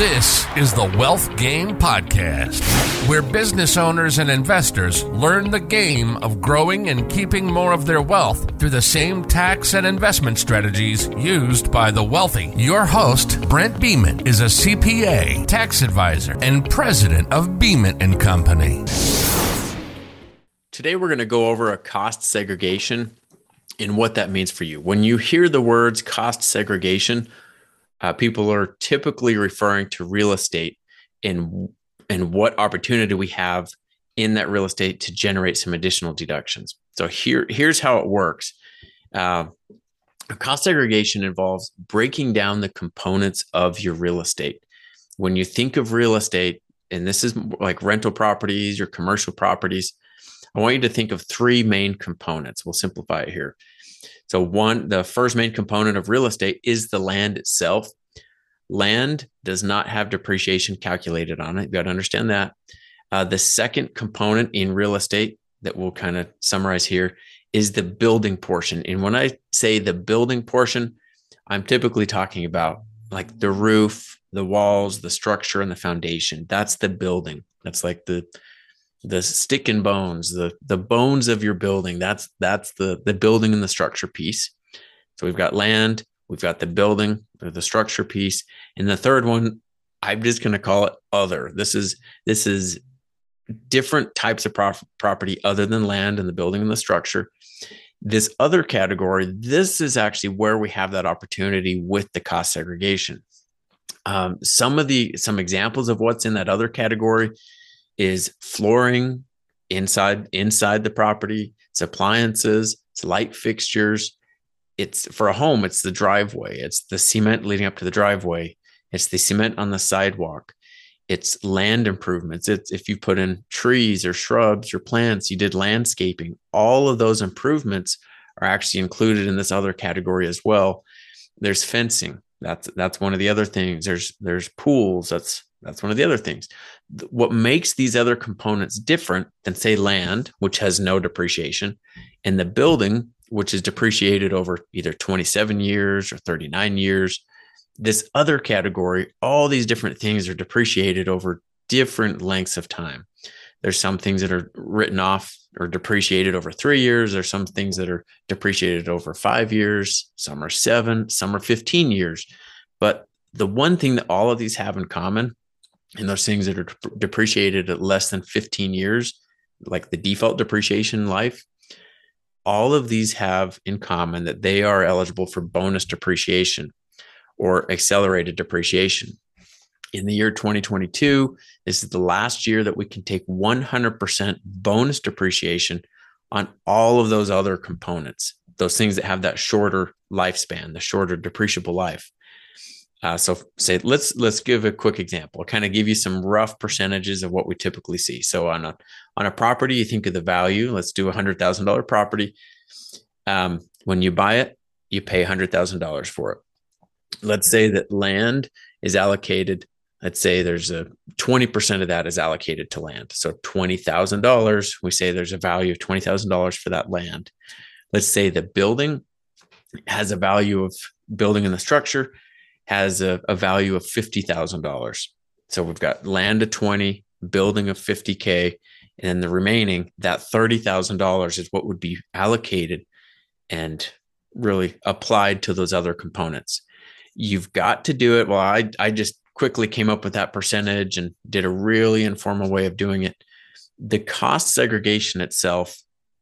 This is the Wealth Game Podcast, where business owners and investors learn the game of growing and keeping more of their wealth through the same tax and investment strategies used by the wealthy. Your host, Brent Beeman, is a CPA, tax advisor, and president of Beeman and Company. Today, we're going to go over a cost segregation and what that means for you. When you hear the words cost segregation, uh, people are typically referring to real estate and and what opportunity we have in that real estate to generate some additional deductions. So here here's how it works. Uh, cost segregation involves breaking down the components of your real estate. When you think of real estate, and this is like rental properties or commercial properties, I want you to think of three main components. We'll simplify it here. So, one, the first main component of real estate is the land itself. Land does not have depreciation calculated on it. You got to understand that. Uh, the second component in real estate that we'll kind of summarize here is the building portion. And when I say the building portion, I'm typically talking about like the roof, the walls, the structure, and the foundation. That's the building. That's like the the stick and bones, the the bones of your building. That's that's the the building and the structure piece. So we've got land, we've got the building, the structure piece, and the third one, I'm just going to call it other. This is this is different types of prof- property other than land and the building and the structure. This other category, this is actually where we have that opportunity with the cost segregation. Um, some of the some examples of what's in that other category is flooring inside inside the property, it's appliances, it's light fixtures. It's for a home, it's the driveway, it's the cement leading up to the driveway, it's the cement on the sidewalk, it's land improvements. It's if you put in trees or shrubs or plants, you did landscaping. All of those improvements are actually included in this other category as well. There's fencing. That's that's one of the other things. There's there's pools. That's that's one of the other things. What makes these other components different than, say, land, which has no depreciation, and the building, which is depreciated over either 27 years or 39 years, this other category, all these different things are depreciated over different lengths of time. There's some things that are written off or depreciated over three years. There's some things that are depreciated over five years. Some are seven, some are 15 years. But the one thing that all of these have in common and those things that are depreciated at less than 15 years, like the default depreciation life, all of these have in common that they are eligible for bonus depreciation or accelerated depreciation. In the year 2022, this is the last year that we can take 100% bonus depreciation on all of those other components, those things that have that shorter lifespan, the shorter depreciable life. Uh, so say let's let's give a quick example. I'll kind of give you some rough percentages of what we typically see. So on a on a property, you think of the value. Let's do a hundred thousand dollar property. Um, when you buy it, you pay hundred thousand dollars for it. Let's say that land is allocated. Let's say there's a twenty percent of that is allocated to land. So twenty thousand dollars. We say there's a value of twenty thousand dollars for that land. Let's say the building has a value of building in the structure has a, a value of $50,000. So we've got land of 20, building of 50K, and then the remaining, that $30,000 is what would be allocated and really applied to those other components. You've got to do it. Well, I, I just quickly came up with that percentage and did a really informal way of doing it. The cost segregation itself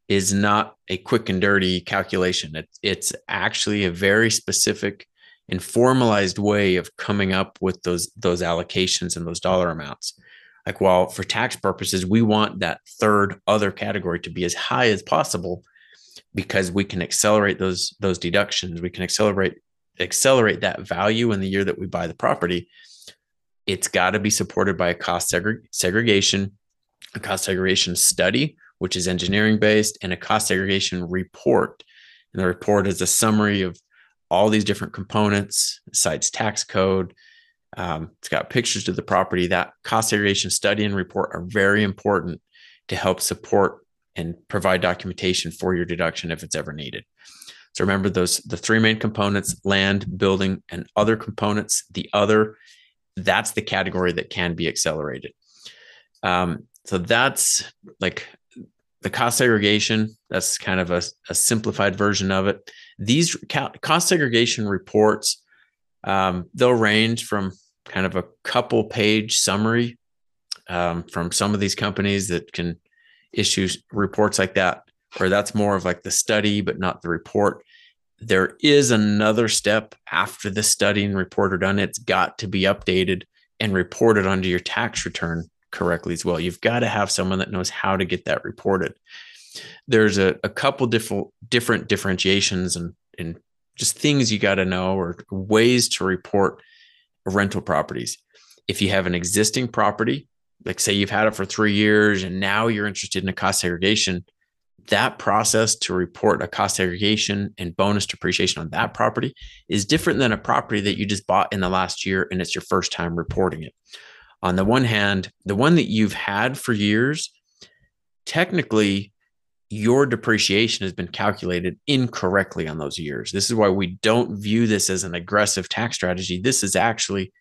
is not a quick and dirty calculation. It, it's actually a very specific and formalized way of coming up with those those allocations and those dollar amounts. Like while for tax purposes we want that third other category to be as high as possible because we can accelerate those those deductions we can accelerate accelerate that value in the year that we buy the property it's got to be supported by a cost segre- segregation a cost segregation study which is engineering based and a cost segregation report. And the report is a summary of all these different components, cites tax code. Um, it's got pictures of the property. That cost segregation study and report are very important to help support and provide documentation for your deduction if it's ever needed. So remember those the three main components: land, building, and other components. The other that's the category that can be accelerated. Um, so that's like the cost segregation. That's kind of a, a simplified version of it. These cost segregation reports, um, they'll range from kind of a couple page summary um, from some of these companies that can issue reports like that, or that's more of like the study, but not the report. There is another step after the study and report are done. It's got to be updated and reported onto your tax return correctly as well. You've got to have someone that knows how to get that reported. There's a, a couple different different differentiations and, and just things you got to know or ways to report rental properties. If you have an existing property, like say you've had it for three years and now you're interested in a cost segregation, that process to report a cost segregation and bonus depreciation on that property is different than a property that you just bought in the last year and it's your first time reporting it. On the one hand, the one that you've had for years, technically, your depreciation has been calculated incorrectly on those years. This is why we don't view this as an aggressive tax strategy. This is actually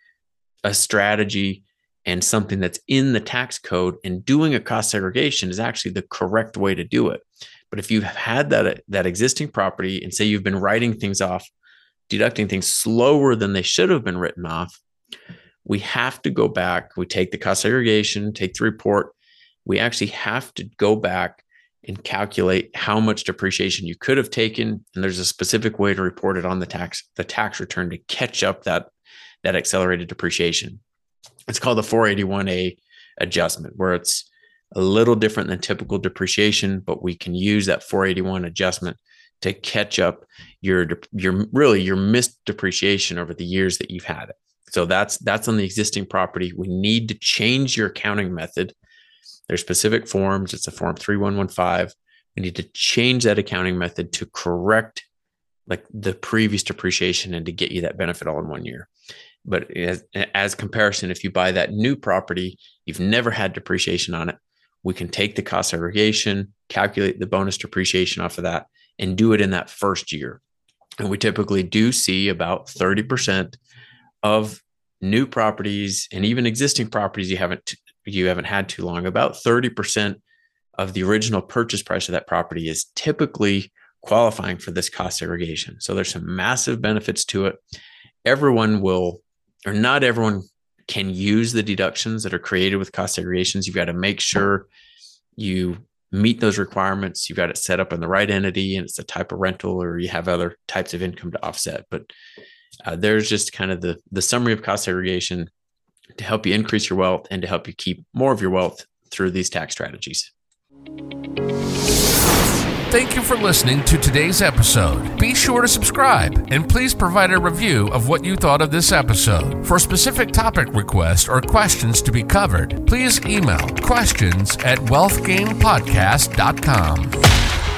a strategy and something that's in the tax code and doing a cost segregation is actually the correct way to do it. But if you've had that that existing property and say you've been writing things off, deducting things slower than they should have been written off, we have to go back. We take the cost segregation, take the report. We actually have to go back and calculate how much depreciation you could have taken. And there's a specific way to report it on the tax the tax return to catch up that that accelerated depreciation. It's called the 481A adjustment, where it's a little different than typical depreciation, but we can use that 481 adjustment to catch up your your really your missed depreciation over the years that you've had it. So that's that's on the existing property. We need to change your accounting method. There's specific forms. It's a form 3115. We need to change that accounting method to correct like the previous depreciation and to get you that benefit all in one year. But as, as comparison, if you buy that new property, you've never had depreciation on it. We can take the cost segregation, calculate the bonus depreciation off of that, and do it in that first year. And we typically do see about 30% of new properties and even existing properties you haven't you haven't had too long. About 30% of the original purchase price of that property is typically qualifying for this cost segregation. So there's some massive benefits to it. Everyone will or not everyone can use the deductions that are created with cost segregations. You've got to make sure you meet those requirements. You've got it set up in the right entity and it's a type of rental or you have other types of income to offset. But uh, there's just kind of the, the summary of cost segregation to help you increase your wealth and to help you keep more of your wealth through these tax strategies. Thank you for listening to today's episode. Be sure to subscribe and please provide a review of what you thought of this episode. For specific topic requests or questions to be covered, please email questions at wealthgamepodcast.com.